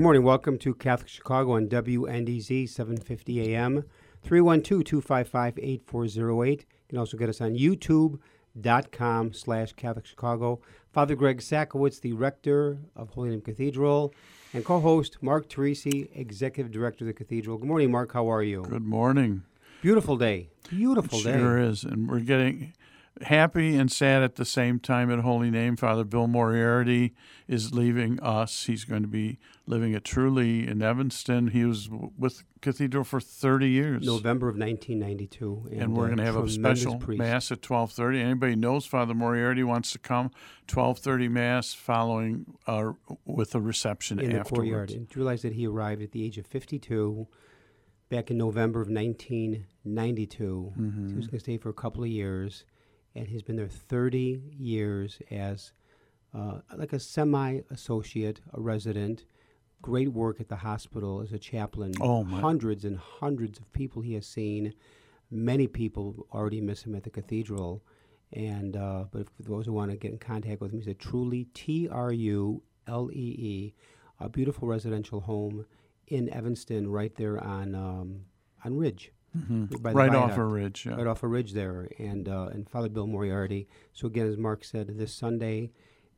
Good morning. Welcome to Catholic Chicago on WNDZ 750 AM, 312-255-8408. You can also get us on youtube.com slash Catholic Chicago. Father Greg Sakowicz, the rector of Holy Name Cathedral, and co-host Mark Teresi, executive director of the cathedral. Good morning, Mark. How are you? Good morning. Beautiful day. Beautiful It day. Sure is. And we're getting happy and sad at the same time at Holy Name. Father Bill Moriarty is leaving us. He's going to be living at Trulee in Evanston. He was with Cathedral for 30 years. November of 1992. and we're uh, going to have a special priest. mass at 12:30. Anybody knows Father Moriarty wants to come 12:30 mass following uh, with a reception in the courtyard. And realize that he arrived at the age of 52 back in November of 1992. Mm-hmm. He was going to stay for a couple of years, and he's been there 30 years as uh, like a semi-associate, a resident. Great work at the hospital as a chaplain. Oh, my- Hundreds and hundreds of people he has seen. Many people already miss him at the cathedral. And uh, but for those who want to get in contact with him, he's a Trulee T R U L E E, a beautiful residential home in Evanston, right there on um, on Ridge, Mm-hmm. Right off a ridge. Yeah. right off a ridge there, and uh, and Father Bill Moriarty. So again, as Mark said, this Sunday,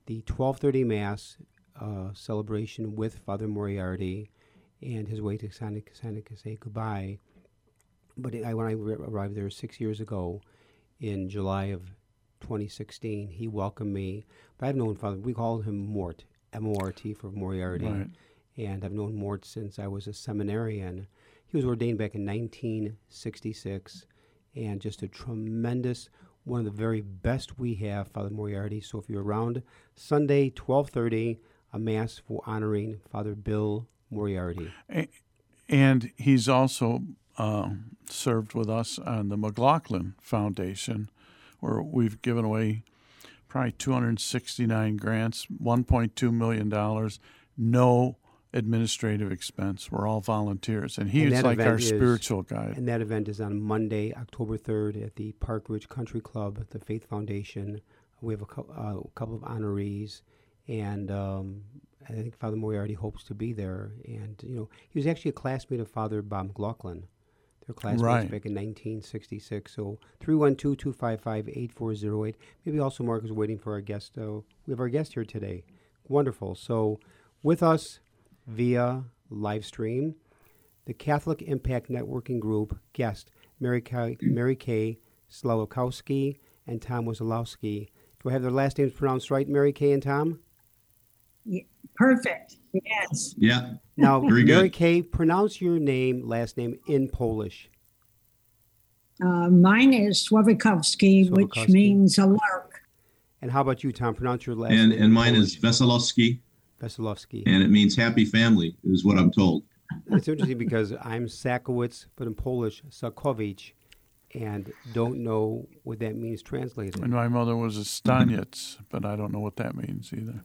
the twelve thirty mass uh, celebration with Father Moriarty, and his way to Santa Santa to say goodbye. But I, when I re- arrived there six years ago, in July of 2016, he welcomed me. But I've known Father. We called him Mort, M O R T for Moriarty Right. and I've known Mort since I was a seminarian. He was ordained back in 1966, and just a tremendous, one of the very best we have, Father Moriarty. So if you're around Sunday, 12:30, a mass for honoring Father Bill Moriarty. And he's also um, served with us on the McLaughlin Foundation, where we've given away probably 269 grants, 1.2 million dollars, no administrative expense. We're all volunteers, and he's that like our is- spiritual guide. And that event is on Monday, October 3rd at the Park Ridge Country Club, at the Faith Foundation. We have a, cou- uh, a couple of honorees, and um, I think Father Moriarty hopes to be there. And, you know, he was actually a classmate of Father Bob McLaughlin. They're classmates Right. back in 1966. So 312 255 8408. Maybe also Mark is waiting for our guest. Uh, we have our guest here today. Wonderful. So with us via live stream, the Catholic Impact Networking Group guest Mary Kay, Mary Kay Slowikowski and Tom Wesolowski. Do I have their last names pronounced right, Mary Kay and Tom? Ye- Perfect. Yes. Yeah, Now, Very Mary good. Kay, pronounce your name, last name in Polish. Uh, mine is Słowikowski, which means a lark. And how about you, Tom? Pronounce your last and name. and mine is Polish. Veselowski, Veselowski. and it means happy family, is what I'm told. It's interesting because I'm Sakowicz, but in Polish, Sakowicz, and don't know what that means translated. And my mother was a Staniec, but I don't know what that means either.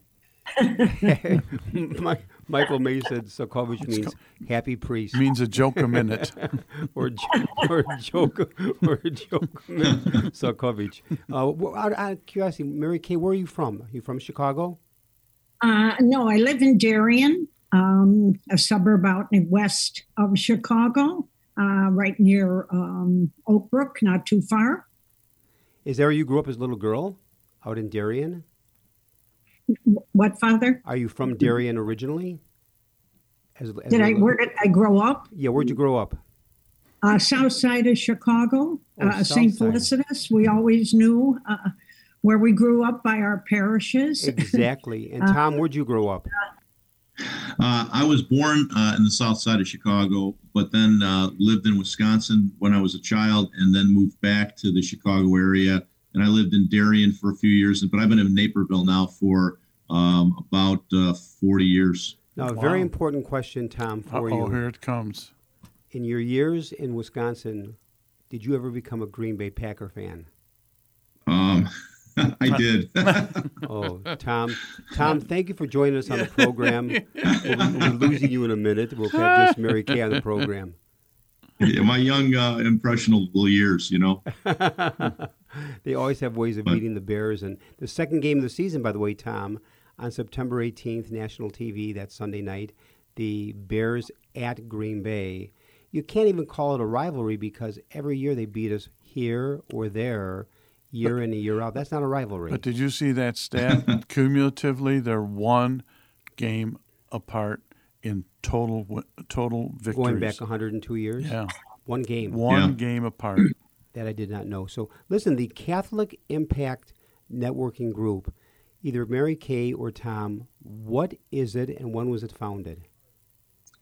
Mi- Michael May said Sakowicz means happy priest. Means a joke a minute. or jo- or joke or joke Sarkovich. Uh, wh- out, out of curiosity, Mary Kay, where are you from? Are you from Chicago? Uh, no, I live in Darien, um, a suburb out in west of Chicago, uh, right near um, Oak Brook, not too far. Is that where you grew up as a little girl? Out in Darien? What, Father? Are you from Darien originally? As, as Did I? little- Where did I grow up? Yeah, where'd you grow up? Uh, south side of Chicago, Oh, uh, St. Felicitas. We always knew uh, where we grew up by our parishes. Exactly. And Tom, where'd you grow up? Uh, I was born uh, in the south side of Chicago, but then uh, lived in Wisconsin when I was a child, and then moved back to the Chicago area. And I lived in Darien for a few years, but I've been in Naperville now for um, about uh, 40 years. Now, a very important question, Tom, for Oh, you. here it comes. In your years in Wisconsin, did you ever become a Green Bay Packer fan? Um, I did. Oh, Tom, Tom, thank you for joining us on the program. We'll, we'll be losing you in a minute. We'll have just Mary Kay on the program. Yeah, My young, uh, impressionable years, you know. they always have ways of But- beating the Bears. And the second game of the season, by the way, Tom, on September 18th, national TV, that Sunday night, the Bears at Green Bay. You can't even call it a rivalry because every year they beat us here or there, year in and year out. That's not a rivalry. But did you see that stat? Cumulatively, they're one game apart in total wi- total victories. Going back 102 years, yeah, one game. one Yeah. game apart. That I did not know. So listen, the Catholic Impact Networking Group, either Mary Kay or Tom, what is it and when was it founded?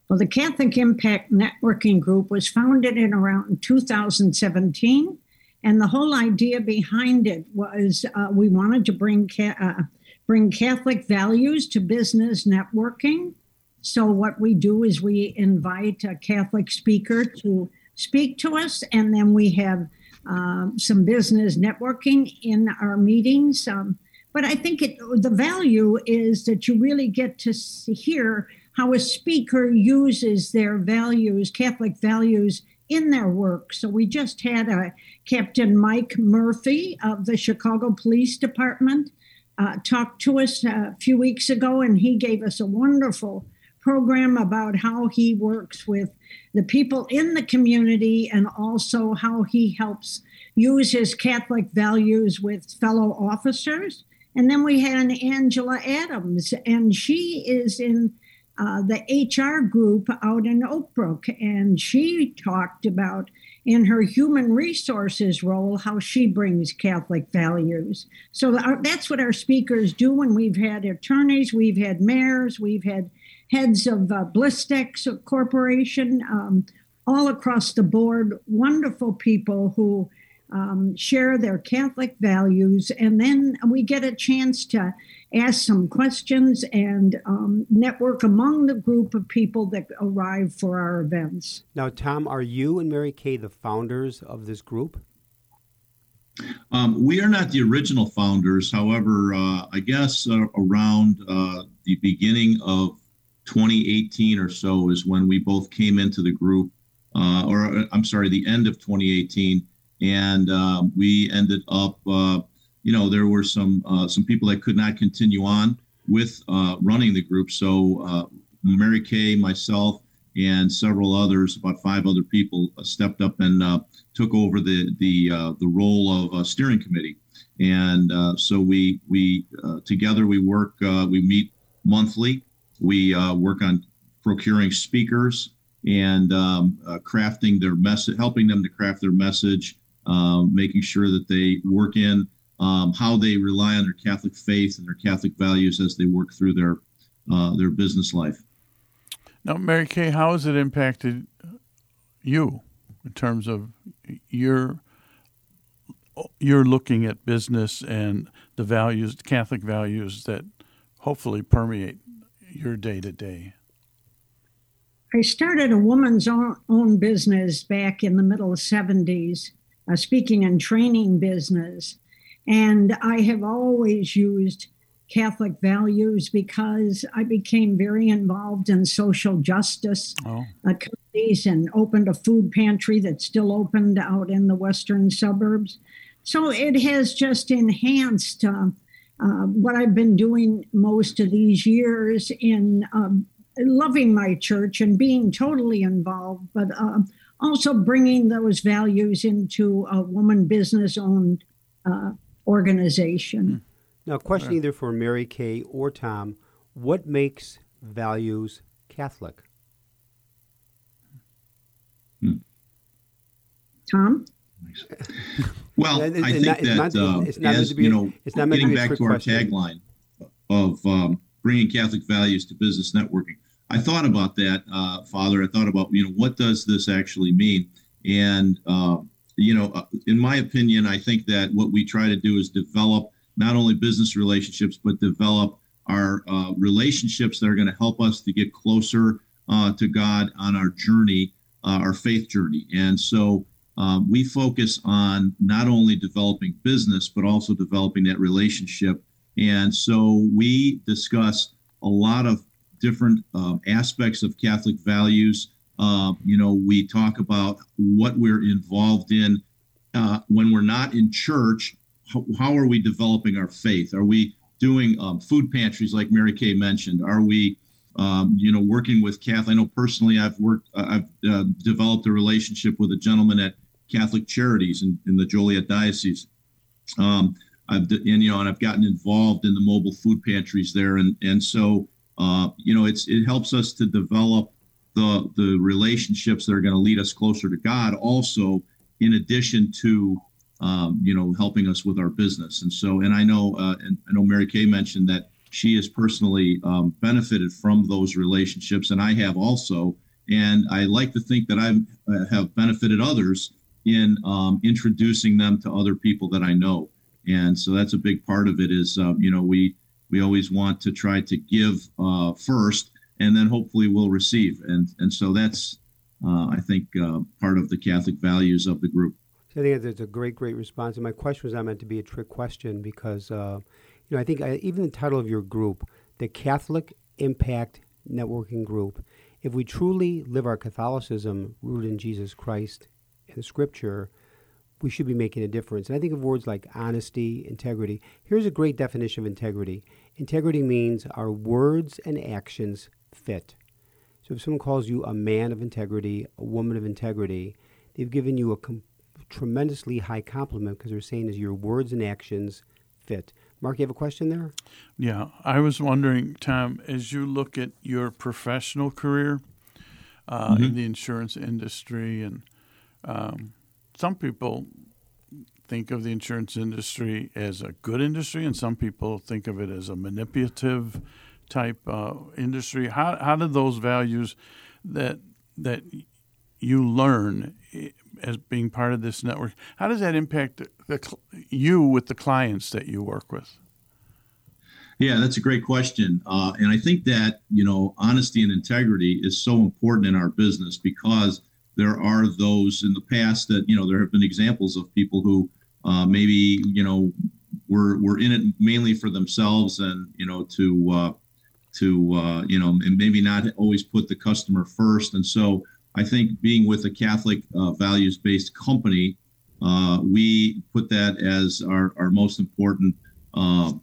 Well, the Catholic Impact Networking Group was founded in around 2017. And the whole idea behind it was uh, we wanted to bring, ca- uh, bring Catholic values to business networking. So, what we do is we invite a Catholic speaker to speak to us, and then we have um, some business networking in our meetings. Um, but I think it, the value is that you really get to hear how a speaker uses their values, Catholic values, in their work. So we just had a Captain Mike Murphy of the Chicago Police Department uh, talk to us a few weeks ago, and he gave us a wonderful program about how he works with the people in the community and also how he helps use his Catholic values with fellow officers. And then we had an Angela Adams, and she is in uh, the HR group out in Oak Brook, and she talked about in her human resources role how she brings Catholic values. So our, that's what our speakers do. When we've had attorneys, we've had mayors, we've had heads of uh, Blistex Corporation, um, all across the board. Wonderful people who um, share their Catholic values, and then we get a chance to ask some questions and um, network among the group of people that arrive for our events. Now, Tom, are you and Mary Kay the founders of this group? Um, we are not the original founders. However, uh, I guess uh, around uh, the beginning of 2018 or so is when we both came into the group, uh, or uh, I'm sorry, the end of 2018, and um, we ended up, uh, you know, there were some uh, some people that could not continue on with uh, running the group. So uh, Mary Kay, myself, and several others, about five other people, uh, stepped up and uh, took over the the uh, the role of uh, steering committee, and uh, so we we uh, together we work uh, we meet monthly. We uh, work on procuring speakers and um, uh, crafting their message, helping them to craft their message, um, making sure that they work in um, how they rely on their Catholic faith and their Catholic values as they work through their uh, their business life. Now, Mary Kay, how has it impacted you in terms of your you're looking at business and the values, Catholic values that hopefully permeate your day to day? I started a woman's own, own business back in the middle of 70s, a speaking and training business. And I have always used Catholic values because I became very involved in social justice Oh, uh, committees and opened a food pantry that's still opened out in the western suburbs. So it has just enhanced uh, uh, what I've been doing most of these years in um, loving my church and being totally involved, but uh, also bringing those values into a woman business owned uh, organization. Hmm. Now, question either for Mary Kay or Tom what makes values Catholic? Hmm. Tom? Well, it's, I think not, that it's not, um, as, be, you know, getting back to our question. tagline of um, bringing Catholic values to business networking, I thought about that, uh, Father. I thought about you know what does this actually mean, and uh, you know, uh, in my opinion, I think that what we try to do is develop not only business relationships but develop our uh, relationships that are going to help us to get closer uh, to God on our journey, uh, our faith journey, and so um, we focus on not only developing business but also developing that relationship. And so we discuss a lot of different um, aspects of catholic values uh, you know we talk about what we're involved in uh, when we're not in church how, how are we developing our faith are we doing um, food pantries like mary kay mentioned are we um, you know, working with Catholic. I know personally, I've worked, uh, I've uh, developed a relationship with a gentleman at Catholic Charities in, in the Joliet Diocese. Um, I've, and you know, and I've gotten involved in the mobile food pantries there, and and so uh, you know, it's it helps us to develop the the relationships that are going to lead us closer to God. Also, in addition to um, you know, helping us with our business, and so, and I know, uh, and I know Mary Kay mentioned that she has personally um, benefited from those relationships, and I have also. And I like to think that I uh, have benefited others in um, introducing them to other people that I know. And so that's a big part of it. Is uh, you know we we always want to try to give uh, first, and then hopefully we'll receive. And and so that's uh, I think uh, part of the Catholic values of the group. So I think that's a great, great response. And my question was not meant to be a trick question because, uh, you know, I think I, even the title of your group, the Catholic Impact Networking Group, if we truly live our Catholicism rooted in Jesus Christ and Scripture, we should be making a difference. And I think of words like honesty, integrity. Here's a great definition of integrity integrity means our words and actions fit. So if someone calls you a man of integrity, a woman of integrity, they've given you a com- tremendously high compliment because they're saying is your words and actions fit. Mark, you have a question there? Yeah, I was wondering, Tom, as you look at your professional career uh, in the insurance industry, and um, some people think of the insurance industry as a good industry, and some people think of it as a manipulative type uh, industry. How how do those values that that you learn eh, as being part of this network, how does that impact the, you with the clients that you work with? Yeah, that's a great question. Uh, and I think that, you know, honesty and integrity is so important in our business because there are those in the past that, you know, there have been examples of people who uh, maybe, you know, were, were in it mainly for themselves and, you know, to, uh, to, uh, you know, and maybe not always put the customer first. And so I think being with a Catholic uh, values based company, uh, we put that as our, our most important uh,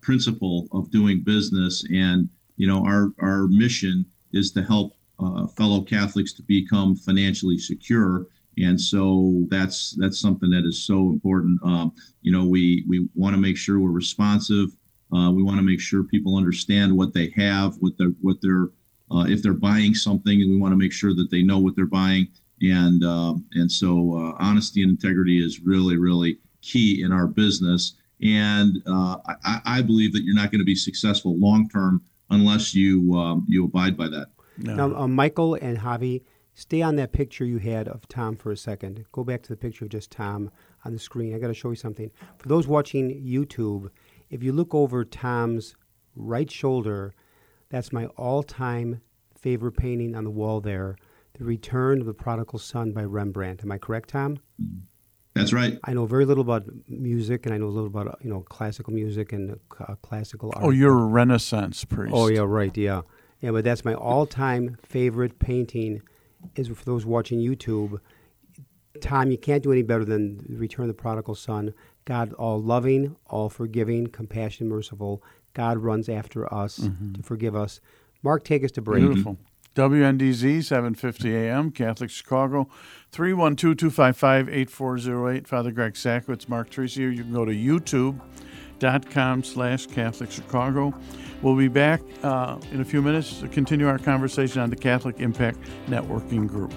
principle of doing business. And, you know, our, our mission is to help uh, fellow Catholics to become financially secure. And so that's that's something that is so important. Um, you know, we we want to make sure we're responsive. Uh, we want to make sure people understand what they have, what they're what they're uh, if they're buying something, and we want to make sure that they know what they're buying. And um, and so uh, honesty and integrity is really really key in our business. And uh, I, I believe that you're not going to be successful long term unless you um, you abide by that. No. Now, uh, Michael and Javi, stay on that picture you had of Tom for a second. Go back to the picture of just Tom on the screen. I got to show you something. For those watching YouTube, if you look over Tom's right shoulder, that's my all-time favorite painting on the wall there, "The Return of the Prodigal Son" by Rembrandt. Am I correct, Tom? That's right. I know very little about music, and I know a little about uh, you know classical music and uh, classical art. Oh, you're a Renaissance priest. Oh yeah, right, yeah, yeah. But that's my all-time favorite painting. Is for those watching YouTube. Tom, you can't do any better than Return of the Prodigal Son. God, all loving, all forgiving, compassionate, merciful. God runs after us mm-hmm. to forgive us. Mark, take us to break. Beautiful. WNDZ, 750 AM, Catholic Chicago, 312-255-8408. Father Greg Sakowicz, Mark Teresi. You can go to youtube.com slash Catholic Chicago. We'll be back uh, in a few minutes to continue our conversation on the Catholic Impact Networking Group.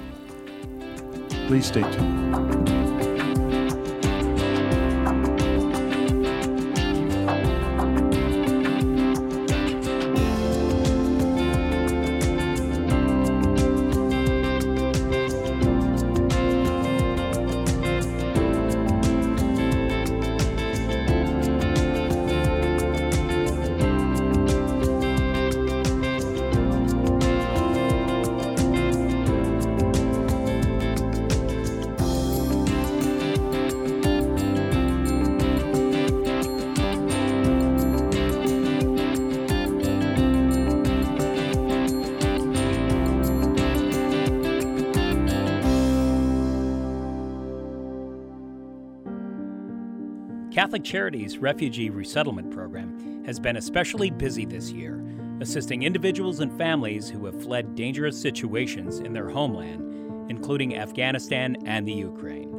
Please stay tuned. Catholic Charities Refugee Resettlement Program has been especially busy this year, assisting individuals and families who have fled dangerous situations in their homeland, including Afghanistan and the Ukraine.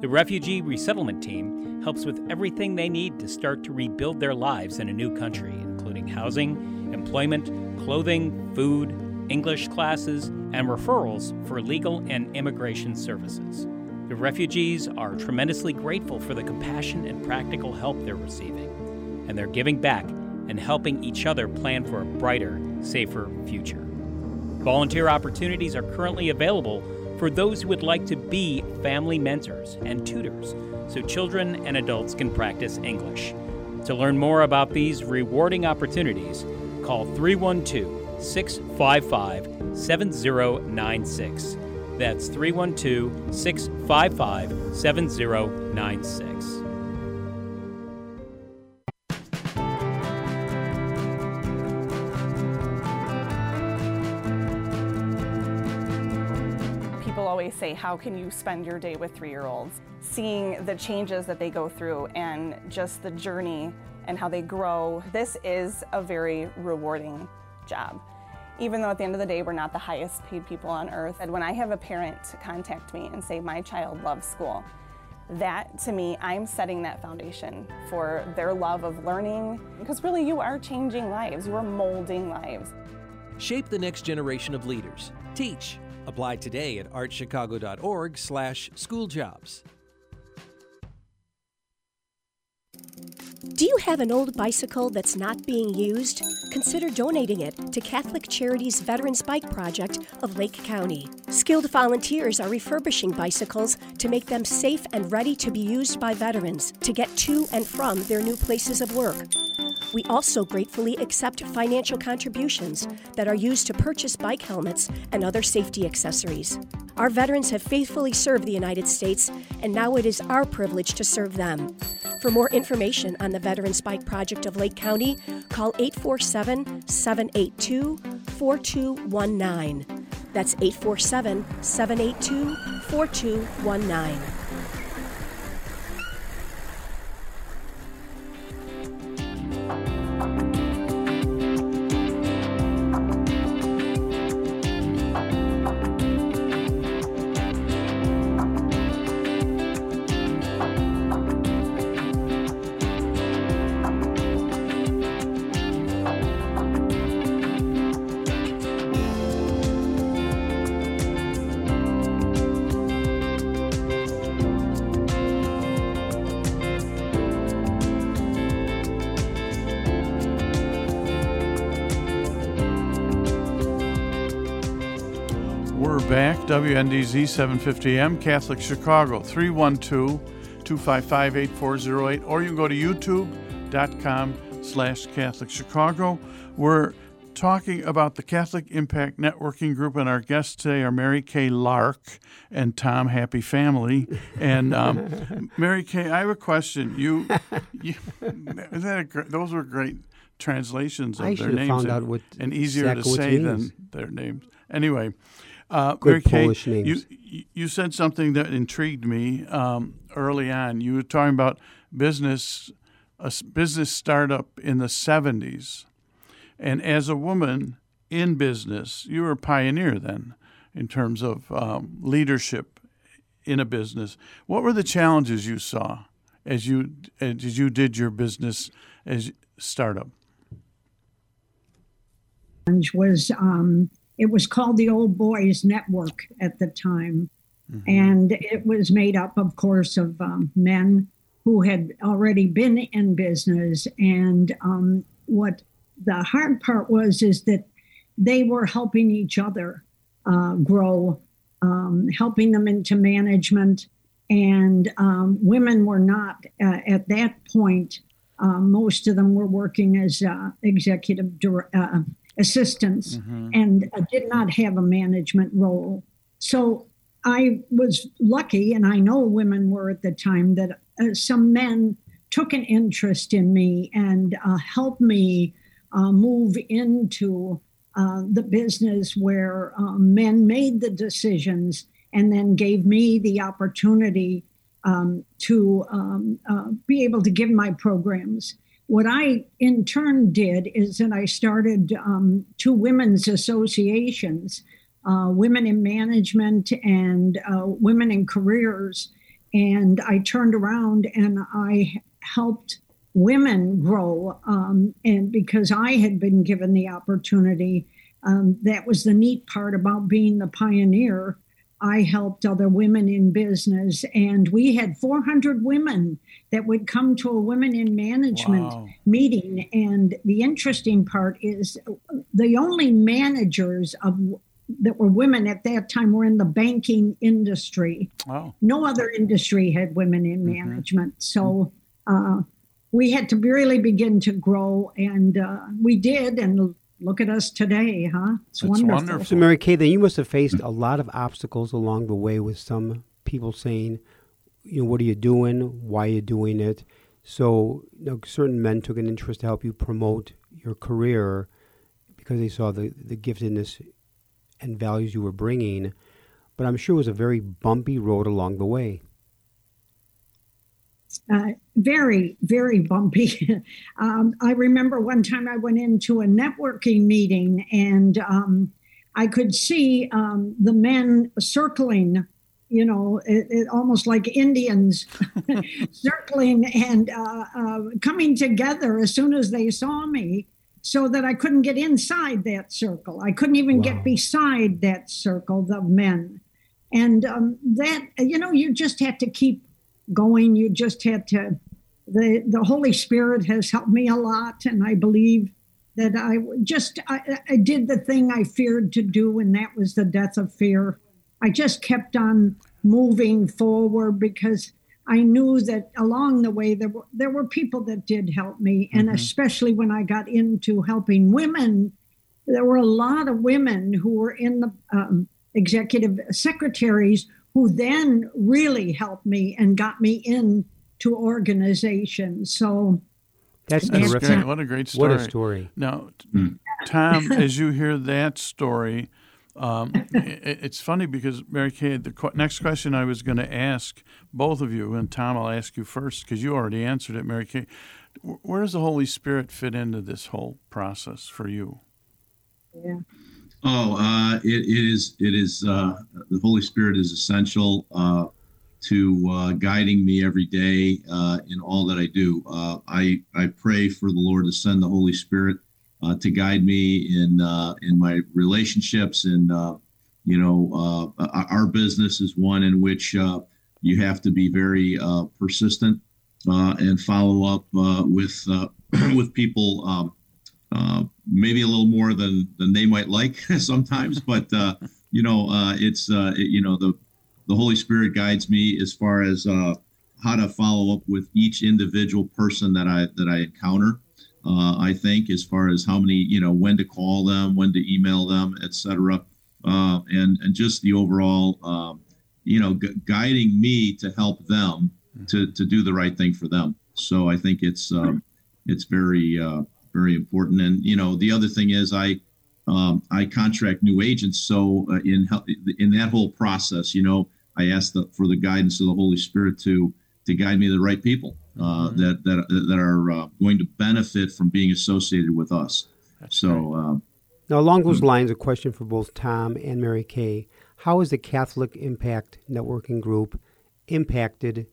The Refugee Resettlement Team helps with everything they need to start to rebuild their lives in a new country, including housing, employment, clothing, food, English classes, and referrals for legal and immigration services. The refugees are tremendously grateful for the compassion and practical help they're receiving, and they're giving back and helping each other plan for a brighter, safer future. Volunteer opportunities are currently available for those who would like to be family mentors and tutors so children and adults can practice English. To learn more about these rewarding opportunities, call 312 655 7096 that's 312 655 7096. People always say, How can you spend your day with three year olds? Seeing the changes that they go through and just the journey and how they grow, this is a very rewarding job even though at the end of the day we're not the highest paid people on earth. And when I have a parent contact me and say, my child loves school, that to me, I'm setting that foundation for their love of learning because really you are changing lives, you are molding lives. Shape the next generation of leaders. Teach. Apply today at archchicago.org slash schooljobs. Do you have an old bicycle that's not being used? Consider donating it to Catholic Charities Veterans Bike Project of Lake County. Skilled volunteers are refurbishing bicycles to make them safe and ready to be used by veterans to get to and from their new places of work. We also gratefully accept financial contributions that are used to purchase bike helmets and other safety accessories. Our veterans have faithfully served the United States, and now it is our privilege to serve them. For more information on the Veterans Bike Project of Lake County, call 847 782 4219. That's 847 782 4219. WNDZ 750M, Catholic Chicago, 312 255 8408. Or you can go to youtube.com slash Catholic Chicago. We're talking about the Catholic Impact Networking Group, and our guests today are Mary Kay Lark and Tom Happy Family. And um, Mary Kay, I have a question. You, you that a, those were great translations of I their names and, and, easier to say than their names. Anyway, uh, Good Kay, Polish names. You, you said something that intrigued me um, early on. You were talking about business, a business startup in the 70s. And as a woman in business, you were a pioneer then in terms of um, leadership in a business. What were the challenges you saw as you as you did your business as startup? Was um, it was called the Old Boys Network at the time. Mm-hmm. And it was made up, of course, of um, men who had already been in business. And um, what the hard part was is that they were helping each other uh, grow, um, helping them into management. And um, women were not uh, at that point. Uh, most of them were working as uh, executive uh, assistants mm-hmm. and uh, did not have a management role. So I was lucky, and I know women were at the time, that uh, some men took an interest in me and uh, helped me uh, move into uh, the business where uh, men made the decisions and then gave me the opportunity um, to um, uh, be able to give my programs. What I in turn did is that I started um, two women's associations, Women in Management and Women in Careers and I turned around and I helped women grow. Um, and because I had been given the opportunity, um, that was the neat part about being the pioneer. I helped other women in business, and we had 400 women that would come to a women in management wow. meeting. And the interesting part is the only managers of that were women at that time were in the banking industry. Wow. No other industry had women in mm-hmm. management. So uh, we had to really begin to grow, and uh, we did. And look at us today, huh? It's wonderful. wonderful. So, Mary Kay, then you must have faced a lot of obstacles along the way with some people saying, you know, what are you doing? Why are you doing it? So, you know, certain men took an interest to help you promote your career because they saw the, the giftedness and values you were bringing, but I'm sure it was a very bumpy road along the way. Uh, very, very bumpy. um, I remember one time I went into a networking meeting and um, I could see um, the men circling, you know, it, it, almost like Indians circling and uh, uh, coming together as soon as they saw me so that I couldn't get inside that circle. I couldn't even wow. get beside that circle of men. And um, that, you know, you just had to keep going. You just had to, the, the Holy Spirit has helped me a lot. And I believe that I just, I, I did the thing I feared to do, and that was the death of fear. I just kept on moving forward because I knew that along the way there were there were people that did help me, and mm-hmm. especially when I got into helping women, there were a lot of women who were in the um, executive secretaries who then really helped me and got me into organizations. So that's, that's great. What a great story! What a story! Now, Tom, as you hear that story, um, it, it's funny because Mary Kay, the qu- next question I was going to ask both of you, and Tom, I'll ask you first because you already answered it, Mary Kay. Where does the Holy Spirit fit into this whole process for you? Yeah. Oh, uh, it, it is. It is. Uh, the Holy Spirit is essential uh, to uh, guiding me every day uh, in all that I do. Uh, I I pray for the Lord to send the Holy Spirit to guide me in in my relationships. And you know, our business is one in which you have to be very persistent and follow up with with people. Um, maybe a little more than than they might like sometimes, but you know, it's it, you know the the Holy Spirit guides me as far as how to follow up with each individual person that I that I encounter uh, I think, as far as how many, you know, when to call them, when to email them, etc., uh, and and just the overall, um, you know, gu- guiding me to help them to to do the right thing for them. So I think it's um, it's very uh, very important. And you know, the other thing is I. Um, I contract new agents, so uh, in in that whole process, you know, I ask the, for the guidance of the Holy Spirit to to guide me to the right people uh, mm-hmm. that that that are uh, going to benefit from being associated with us. That's so. Uh, now, along those lines, a question for both Tom and Mary Kay: How has the Catholic Impact Networking Group impacted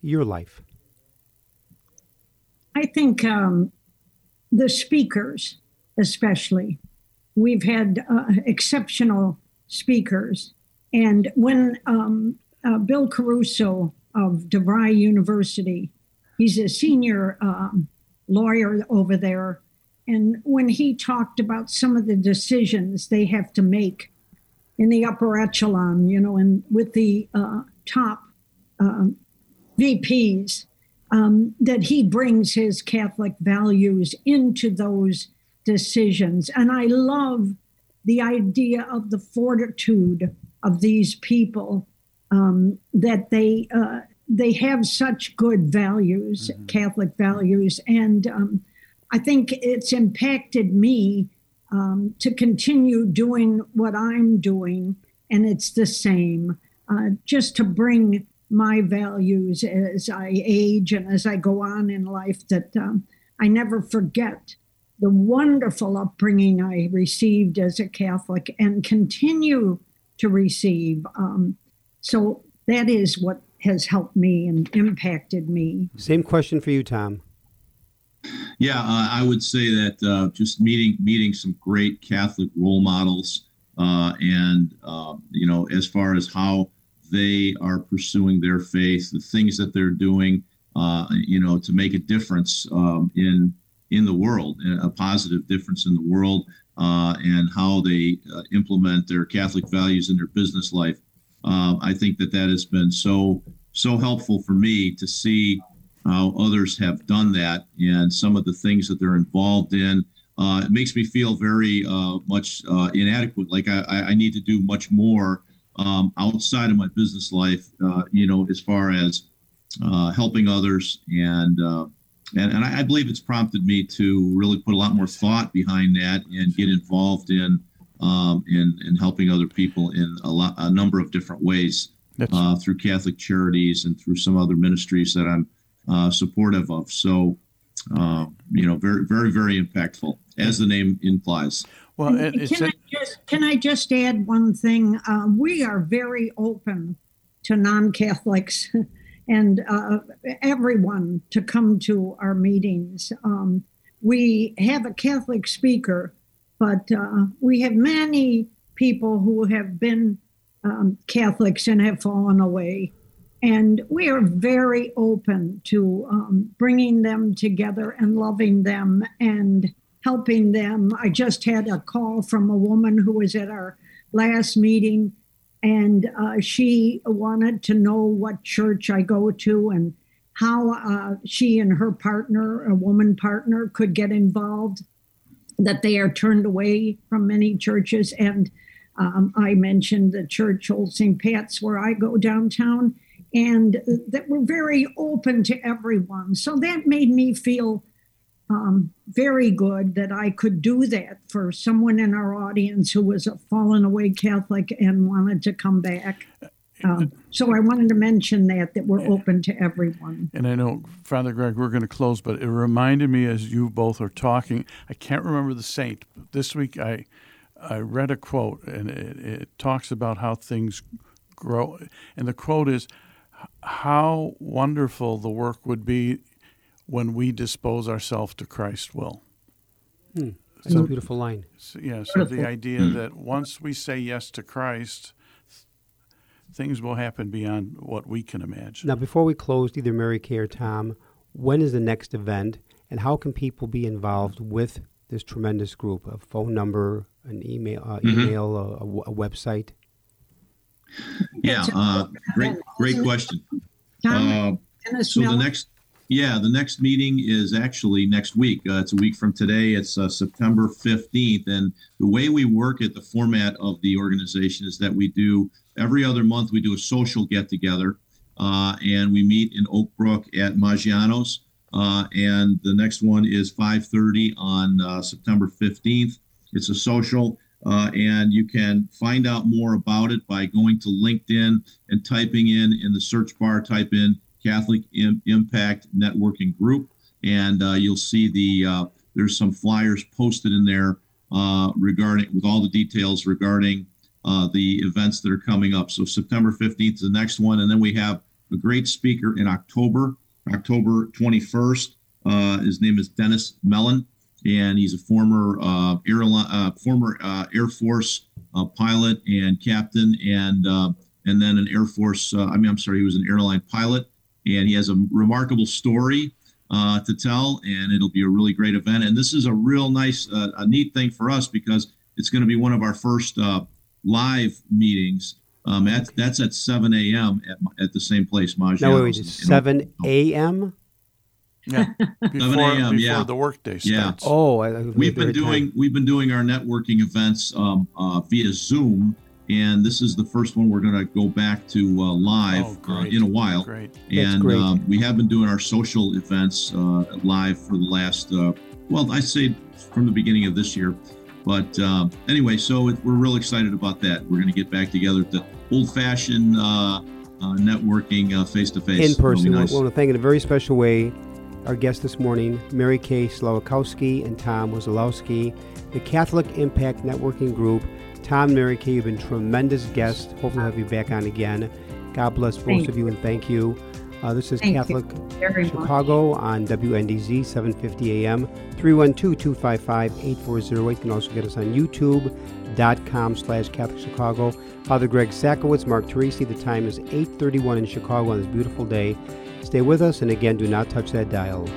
your life? I think um, the speakers, especially, we've had uh, exceptional speakers. And when um, uh, Bill Caruso of DeVry University. He's a senior um, lawyer over there. And when he talked about some of the decisions they have to make in the upper echelon, you know, and with the uh, top um, VPs, um, that he brings his Catholic values into those decisions. And I love the idea of the fortitude of these people um, that they uh, they have such good values, mm-hmm. Catholic values, and um, I think it's impacted me um, to continue doing what I'm doing, and it's the same, uh, just to bring my values as I age and as I go on in life that um, I never forget the wonderful upbringing I received as a Catholic and continue to receive. Um, so that is what has helped me and impacted me. Same question for you, Tom. Yeah, uh, I would say that uh, just meeting meeting some great Catholic role models, uh, and uh, you know, as far as how they are pursuing their faith, the things that they're doing, uh, you know, to make a difference um, in in the world, a positive difference in the world, uh, and how they implement their Catholic values in their business life. I think that that has been so so helpful for me to see how others have done that and some of the things that they're involved in. Uh, it makes me feel very uh, much uh, inadequate. Like I, I, need to do much more um, outside of my business life, uh, you know, as far as uh, helping others. And, uh, and, and I, believe it's prompted me to really put a lot more thought behind that and get involved in, um, in, in helping other people in a, lot, a number of different ways through Catholic charities and through some other ministries that I'm uh, supportive of. So, uh, you know, very, very, very impactful, as the name implies. Well, can, I just, can I just add one thing? Uh, we are very open to non Catholics and uh, everyone to come to our meetings. Um, we have a Catholic speaker, but uh, we have many people who have been um, Catholics and have fallen away. And we are very open to um, bringing them together and loving them and helping them. I just had a call from a woman who was at our last meeting, and uh, she wanted to know what church I go to and how uh, she and her partner, a woman partner, could get involved, that they are turned away from many churches. And um, I mentioned the church, Old St. Pat's, where I go downtown and that we're very open to everyone. So that made me feel um, very good that I could do that for someone in our audience who was a fallen away Catholic and wanted to come back. Um, so I wanted to mention that that we're open to everyone. And I know, Father Greg, we're going to close, but it reminded me as you both are talking. I can't remember the saint. But this week I I read a quote, and it, it talks about how things grow. And the quote is, how wonderful the work would be when we dispose ourselves to Christ's will. Hmm. That's so, a beautiful line. So, yeah, so the idea hmm. that once we say yes to Christ, things will happen beyond what we can imagine. Now, before we close, either Mary Kay or Tom, when is the next event, and how can people be involved with this tremendous group? A phone number, an email, uh, mm-hmm. email, a, a, website. Yeah, uh, great, great question. Uh, so the next, yeah, the next meeting is actually next week. Uh, it's a week from today. It's uh, September 15th. And the way we work at the format of the organization is that we do every other month, we do a social get together uh, and we meet in Oak Brook at Maggiano's. Uh, and the next one is 5.30 on September 15th. It's a social. Uh, and you can find out more about it by going to LinkedIn and typing in in the search bar, type in Catholic I- Impact Networking Group, and uh, you'll see the uh, there's some flyers posted in there uh, regarding with all the details regarding uh, the events that are coming up. So September 15th is the next one, and then we have a great speaker in October, October 21st. Uh, his name is Dennis Mellon and he's a former airline, former Air Force pilot and captain, and and then an Air Force. Uh, I mean, I'm sorry, he was an airline pilot, and he has a remarkable story uh, to tell, and it'll be a really great event. And this is a real nice, uh, a neat thing for us because it's going to be one of our first uh, live meetings. Um, at, that's at 7 a.m. At, at the same place, Maggiano's. No, wait, wait, 7 a.m. Yeah, before, 7 a.m. Yeah, the workday starts. Yeah. starts. Oh, I, I- we've been doing time. we've been doing our networking events um, uh, via Zoom, and this is the first one we're going to go back to uh, live Oh, uh, in a while. Great. And great. um, we have been doing our social events uh, live for the last uh, well i say from the beginning of this year but um, anyway so it, we're real excited about that we're going to get back together at the old fashioned uh, uh, networking face to face in person. nice. We want to thank in a very special way our guests this morning, Mary Kay Slowikowski and Tom Wesolowski, the Catholic Impact Networking Group. Tom Kay, you've been tremendous guest. Hopefully, we'll have you back on again. God bless both Thank of you and thank you. Uh, this is Thank Catholic very much. Chicago on WNDZ 750 AM 312-255-8408. You can also get us on youtube.com slash Catholic Chicago. Father Greg Sakowicz, Mark Teresi. The time is 831 in Chicago on this beautiful day. Stay with us and again do not touch that dial.